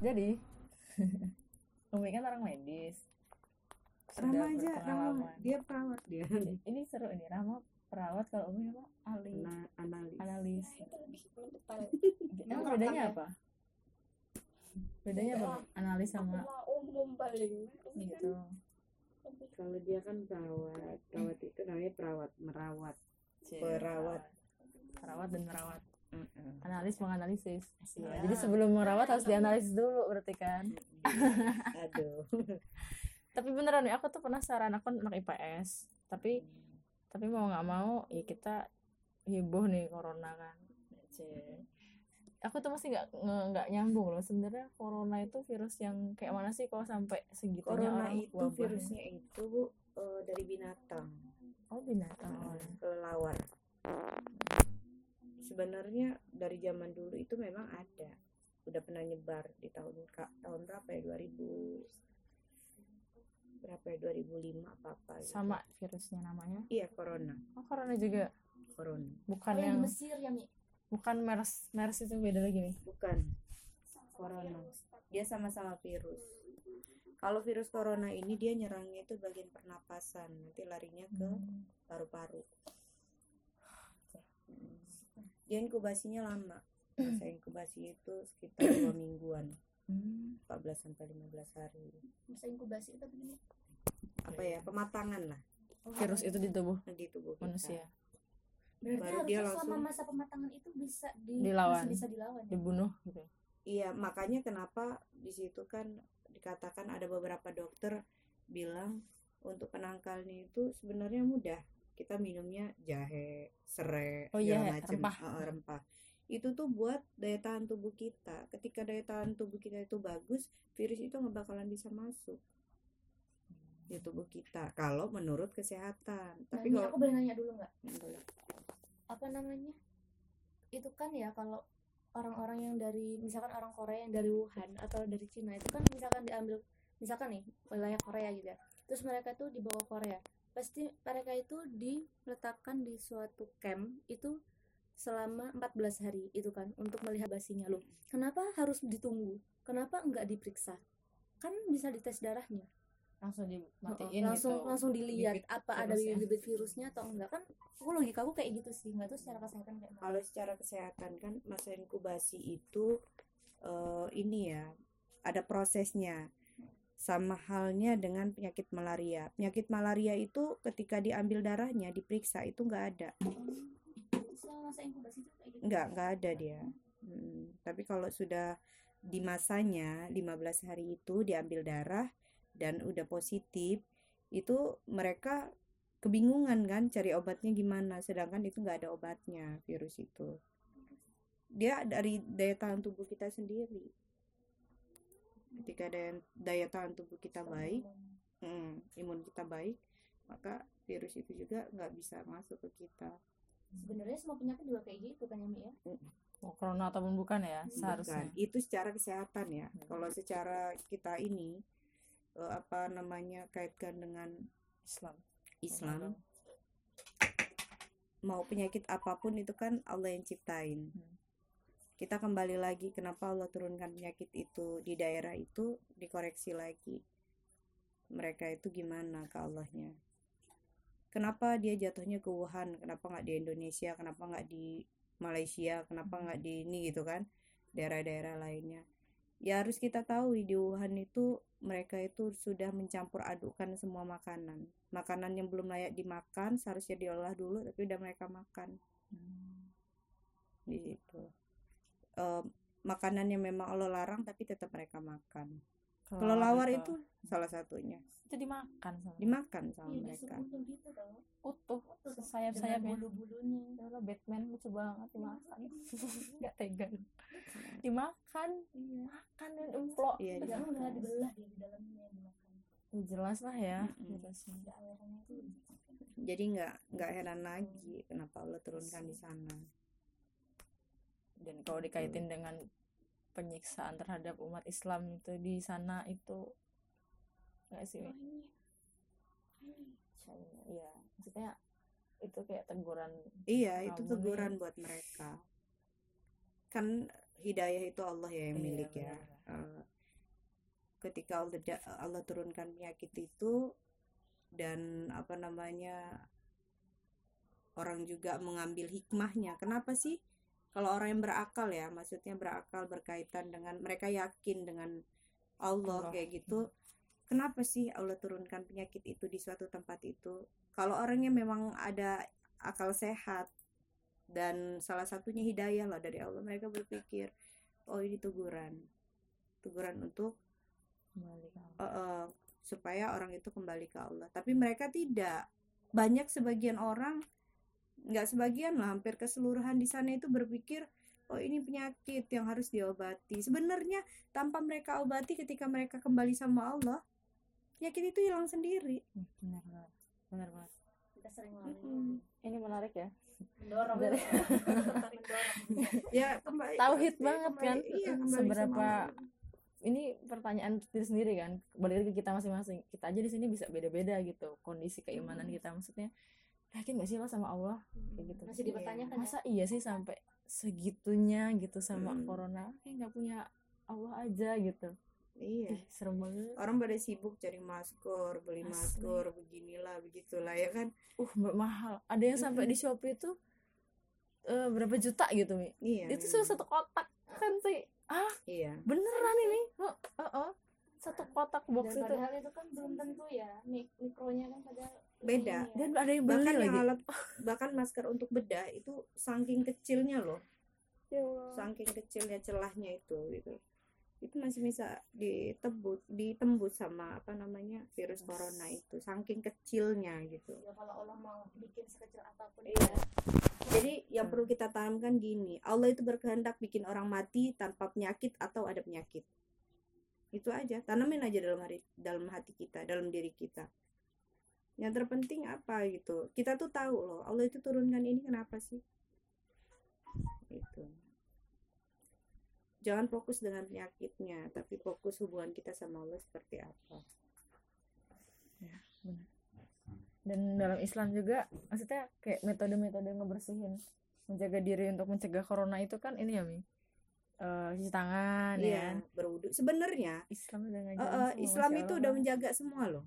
jadi. Umi kan orang medis. Sudah Rama aja Rama. dia perawat dia. Ini seru ini. Rama perawat kalau Umi apa? Ahli nah, analis. Analis. Itu lebih mendetal emang bedanya apa? Bedanya apa analis sama umum paling. Kan gitu. kalau dia kan perawat. Perawat itu namanya perawat merawat Perawat. perawat dan merawat Mm-mm. analis menganalisis. Iya. jadi sebelum merawat harus dianalisis dulu berarti kan? Aduh. Tapi beneran nih aku tuh penasaran. Aku anak IPS tapi tapi mau nggak mau ya kita heboh nih corona kan. Cie. aku tuh masih nggak nggak nyambung loh. Sebenarnya corona itu virus yang kayak mana sih kalau sampai segitunya corona orang itu wabahnya? virusnya itu eh, dari binatang. Oh binatang. Awalnya. kelelawar sebenarnya dari zaman dulu itu memang ada. Udah pernah nyebar di tahun tahun berapa ya? 2000 berapa ya? 2005 apa apa gitu. sama virusnya namanya? Iya corona. Oh corona juga? Corona. Bukan Oh, yang yang Mesir ya Mi? bukan mers mers itu beda lagi nih bukan. Corona. Dia sama-sama virus. Kalau virus corona ini dia nyerangnya itu bagian pernapasan. Nanti larinya ke Hmm. paru-paru. Hmm. Dia inkubasinya lama. Masa inkubasi itu sekitar dua mingguan. Hmm. 14 sampai 15 hari. Bisa inkubasi itu begini? Apa ya? Pematangan lah. Virus itu di tubuh? Di tubuh kita. manusia. Berarti Baru dia harusnya selama langsung- masa pematangan itu bisa di, Dilawan. bisa dilawan ya? dibunuh gitu. Iya makanya kenapa di situ kan dikatakan ada beberapa dokter bilang untuk penangkalnya itu sebenarnya mudah kita minumnya jahe serai Oh segala iya, macem. rempah. Heeh, rempah. Itu tuh buat daya tahan tubuh kita. Ketika daya tahan tubuh kita itu bagus virus itu nggak bakalan bisa masuk di tubuh kita kalau menurut kesehatan. Nah, tapi kalau aku boleh nanya dulu nggak? Boleh. apa namanya? Itu kan ya kalau orang-orang yang dari misalkan orang Korea yang dari Wuhan atau dari Cina itu kan misalkan diambil misalkan nih wilayah Korea gitu ya. Terus mereka tuh dibawa Korea pasti mereka itu diletakkan di suatu camp itu selama 14 hari itu kan untuk melihat basinya. Loh kenapa harus ditunggu? Kenapa enggak diperiksa? Kan bisa dites darahnya. Langsung Oh, dimatiin langsung gitu langsung dilihat bibit apa ada virusnya. bibit virusnya atau enggak. Kan aku logika aku kayak gitu sih nggak tahu secara kesehatan kayak mana kalau secara kesehatan kan masa inkubasi itu eh, ini ya ada prosesnya sama halnya dengan penyakit malaria. Penyakit malaria itu ketika diambil darahnya diperiksa itu nggak ada. Nggak nggak ada dia. Hmm, tapi kalau sudah di masanya 15 hari itu diambil darah dan udah positif itu mereka kebingungan kan cari obatnya gimana sedangkan itu nggak ada obatnya virus itu. Dia dari daya tahan tubuh kita sendiri ketika daya, daya tahan tubuh kita baik mm, imun kita baik maka virus itu juga nggak bisa masuk ke kita. Sebenarnya semua penyakit juga kayak gitu kan ya Mi ya? Mau corona ataupun bukan ya seharusnya. Bukan. itu secara kesehatan ya. Hmm. kalau secara kita ini eh, apa namanya kaitkan dengan Islam. Islam mau penyakit apa pun itu kan Allah yang ciptain. Hmm. Kita kembali lagi kenapa Allah turunkan penyakit itu di daerah itu dikoreksi lagi. Mereka itu gimana ke Allahnya? Kenapa dia jatuhnya ke Wuhan? Kenapa nggak di Indonesia? Kenapa nggak di Malaysia? Kenapa nggak di ini gitu kan? Daerah-daerah lainnya. Ya harus kita tahu di Wuhan itu mereka itu sudah mencampur adukan semua makanan. Makanan yang belum layak dimakan seharusnya diolah dulu tapi udah mereka makan. Gitu Eh, makanan yang memang Allah larang tapi tetap mereka makan. Kelelawar itu salah satunya. Itu dimakan sama dimakan sama iya mereka. disebut gitu tau. Utuh Utuh, sayap-sayapnya dengan bulu-bulunya. Ya Allah, Batman lucu banget dimakan. Nggak tega. Dimakan iya. makan dan emplok Iya, nggak dibelah dia di dalamnya dimakan. Ya, jelas lah ya. Itu. Jadi nggak nggak heran lagi kenapa Allah turunkan di sana dan kalau dikaitin dengan penyiksaan terhadap umat Islam itu di sana itu nggak sih Mi? ini ini China iya maksudnya itu kayak teguran iya itu Kamu nih. teguran buat mereka kan hidayah itu Allah ya yang Iya, milik ya. Eh, ketika Allah Allah turunkan penyakit itu dan apa namanya orang juga mengambil hikmahnya kenapa sih kalau orang yang berakal ya maksudnya berakal berkaitan dengan mereka yakin dengan Allah, Allah. kayak gitu kenapa sih Allah turunkan penyakit itu di suatu tempat itu kalau orangnya memang ada akal sehat dan salah satunya hidayah lah dari Allah mereka berpikir oh ini teguran teguran untuk Kembali ke Allah. eh, eh, supaya orang itu kembali ke Allah tapi mereka tidak banyak sebagian orang nggak sebagian lah hampir keseluruhan di sana itu berpikir oh ini penyakit yang harus diobati. Sebenarnya tanpa mereka obati ketika mereka kembali sama Allah penyakit itu hilang sendiri. Hmm, benar benar benar banget. Kita sering Mm-mm. ini menarik ya. Mendorong. Mendorong ya kembali Tauhid pasti banget kembali- kan, iya, seberapa ini pertanyaan diri sendiri kan? Balik lagi ke kita masing-masing. Kita aja di sini bisa beda-beda gitu kondisi keimanan Hmm. kita maksudnya yakin gak sih lo sama Allah? Kayak gitu. Masih dipertanyakan ya? masa iya sih sampai segitunya gitu sama Hmm. corona? Kayak nggak punya Allah aja gitu. Iya. Ih, serem banget. Orang pada sibuk cari masker beli Asli. masker beginilah begitulah ya kan? Uh mbak mahal. Ada yang sampai di shopee itu eh, berapa juta gitu mi. Iya. Itu tuh satu kotak kan sih ah iya. beneran ini? Oh, oh, oh. satu kotak box dan itu. padahal itu kan belum tentu ya mik- mikronya kan padahal Beda. ini ya. dan ada yang beli bahkan yang lagi. alat bahkan masker untuk bedah itu saking kecilnya loh. Ya Allah. saking kecilnya celahnya itu gitu. Itu masih bisa ditebus ditembus sama apa namanya virus corona itu. Saking kecilnya gitu. Ya kalau Allah mau bikin sekecil apa pun Iya. ya jadi yang perlu kita tanamkan gini. Allah itu berkehendak bikin orang mati tanpa penyakit atau ada penyakit. Itu aja. Tanamin aja dalam hari dalam hati kita dalam diri kita yang terpenting apa gitu. Kita tuh tahu loh Allah itu turunkan ini kenapa sih? Itu jangan fokus dengan penyakitnya tapi fokus hubungan kita sama Allah seperti apa. Dan dalam Islam juga maksudnya kayak metode-metode ngebersihin menjaga diri untuk mencegah corona itu kan ini ya mi? Eh, cuci tangan ya iya kan? berwudu. Sebenarnya Islam udah eh, semua, Islam itu Allah. udah menjaga semua loh.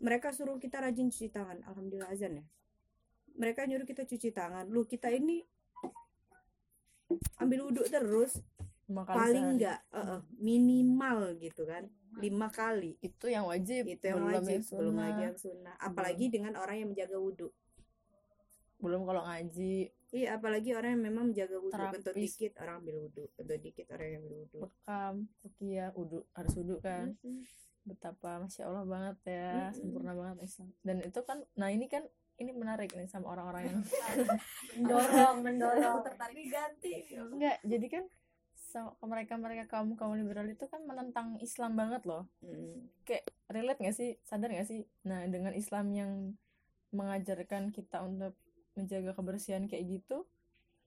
Mereka suruh kita rajin cuci tangan. Alhamdulillah azan ya. Mereka nyuruh kita cuci tangan. Lu kita ini ambil wudhu terus Lima kali paling enggak eh, eh, minimal gitu kan. Lima kali. Itu yang wajib itu yang belum wajib yang belum lagi yang sunnah. Apalagi dengan orang yang menjaga wudhu. Belum kalau ngaji. Iya apalagi orang yang memang menjaga wudhu. Kentut Terapis. dikit orang ambil wudhu. Kentut dikit orang yang ambil wudhu. Bekam rukiah udu harus udu kan. Mm-mm. Betapa masya Allah banget ya Mm-mm. sempurna banget Islam dan itu kan nah ini kan ini menarik nih sama orang-orang yang mendorong mendorong. Tertarik diganti. Enggak jadi kan sama mereka mereka kaum kaum liberal itu kan menentang Islam banget loh. Mm. kayak relate gak sih? Sadar gak sih? Nah dengan Islam yang mengajarkan kita untuk menjaga kebersihan kayak gitu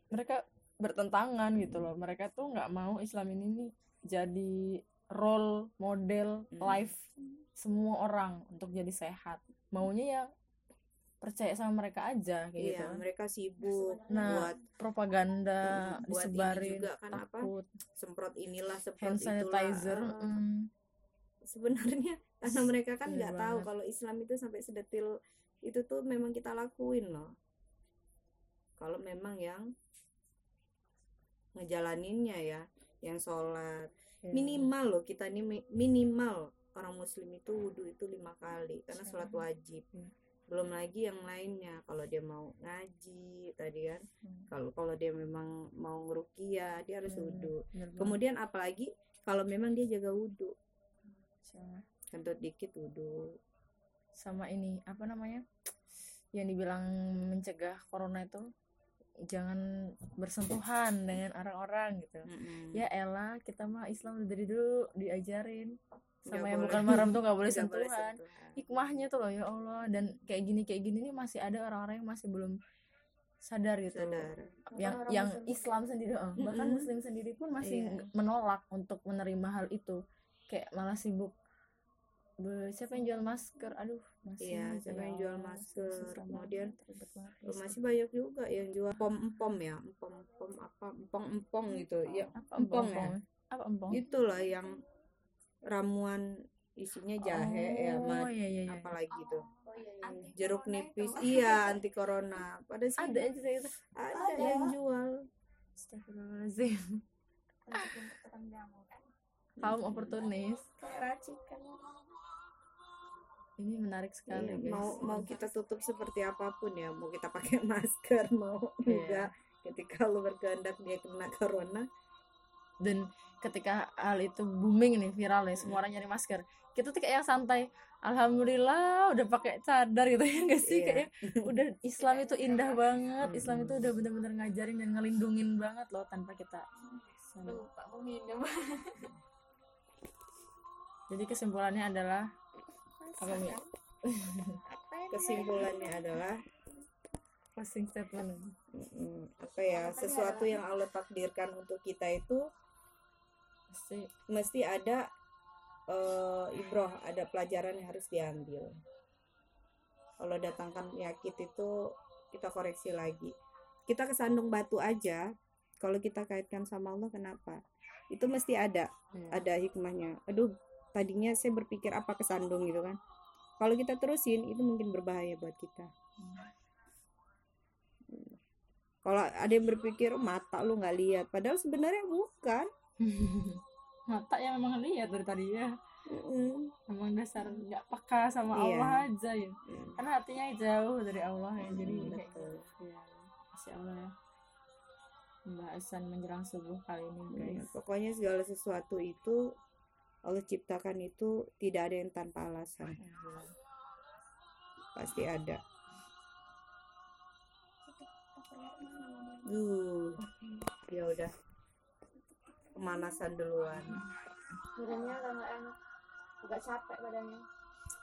mereka bertentangan gitu loh. Mereka tuh nggak mau Islam ini nih jadi role model Hmm. life semua orang untuk jadi sehat maunya ya percaya sama mereka aja kayak gitu Iya, kan. mereka sibuk Nah, buat propaganda buat ini disebarin juga kan apa, takut semprot inilah, semprot hand sanitizer itulah. Uh, mm. Sebenarnya karena mereka kan nggak tahu kalau Islam itu sampai sedetil itu tuh memang kita lakuin loh. Kalau memang yang ngejalaninnya ya, yang sholat. Ya. minimal loh kita ini mi- minimal orang muslim itu wudhu itu lima kali karena sholat Iya. wajib. Iya. belum lagi yang lainnya kalau dia mau ngaji tadi kan. Hmm. kalau kalau dia memang mau ngerukia dia harus Hmm, wudhu kemudian apalagi kalau memang dia jaga wudhu Sama- kentut dikit wudhu sama ini apa namanya? Yang dibilang mencegah corona itu jangan bersentuhan dengan orang-orang gitu. Ya Ella kita mah Islam dari dulu diajarin. Sama Nggak yang boleh. bukan mahram tuh nggak boleh boleh sentuhan. sentuhan. hikmahnya tuh loh ya Allah. Dan kayak gini kayak gini nih masih ada orang-orang yang masih belum sadar gitu. Sadar. Yang Orang-orang yang Muslim. Islam sendiri eh, bahkan. Muslim sendiri pun masih nggak- menolak untuk menerima hal itu. Kayak malah sibuk siapa yang jual masker? Aduh masih Iya, siapa ya. yang jual masker, susah kemudian masih banyak juga yang jual pom empom ya empom empom apa empong empong gitu. Ya apa empong empong ya? apa empong? Itulah yang ramuan isinya jahe ya oh mat iya iya iya. apalagi tuh oh iya iya Anti jeruk corona nipis. itu. iya anti corona. Pada sih ada gitu. Ada Ada. yang jual. Astagfirullahaladzim. Kan. kaum oportunis. Kayak racikan ini menarik sekali Iya, guys. mau mau kita tutup seperti apa pun ya. Mau kita pakai masker mau Iya. enggak. Ketika lu berkehendak dia kena corona. Dan ketika hal itu booming nih viral nih semua orang nyari masker. Kita tuh kayak yang santai alhamdulillah udah pakai cadar gitu ya enggak sih? Iya. kayak udah Islam itu indah banget. Islam itu udah bener-bener ngajarin dan ngelindungin banget loh tanpa kita. Lupa meminum. jadi kesimpulannya adalah apa ya? kesimpulannya adalah closing statement. Mm, apa ya sesuatu yang Allah takdirkan untuk kita itu pasti mesti ada eh, ibroh ada pelajaran yang harus diambil. Kalau datangkan penyakit itu kita koreksi lagi. Kita kesandung batu aja kalau kita kaitkan sama Allah kenapa? Itu mesti ada ya. ada hikmahnya. Aduh tadinya saya berpikir apa kesandung gitu kan. Kalau kita terusin itu mungkin berbahaya buat kita. Kalau ada yang berpikir "Oh, mata lu nggak lihat. Padahal sebenarnya bukan. Mata yang memang lihat dari tadi ya. Mm-mm. memang dasar nggak peka sama Iya. Allah aja ya. Mm. karena hatinya jauh dari Allah ya jadi Hmm, kayak betul. ya masya Allah ya. Pembahasan menjelang subuh kali ini Ya, guys. pokoknya segala sesuatu itu Allah ciptakan itu tidak ada yang tanpa alasan. Pasti ada. Duh, ya udah. Pemanasan duluan. Badannya nggak enak. Agak capek badannya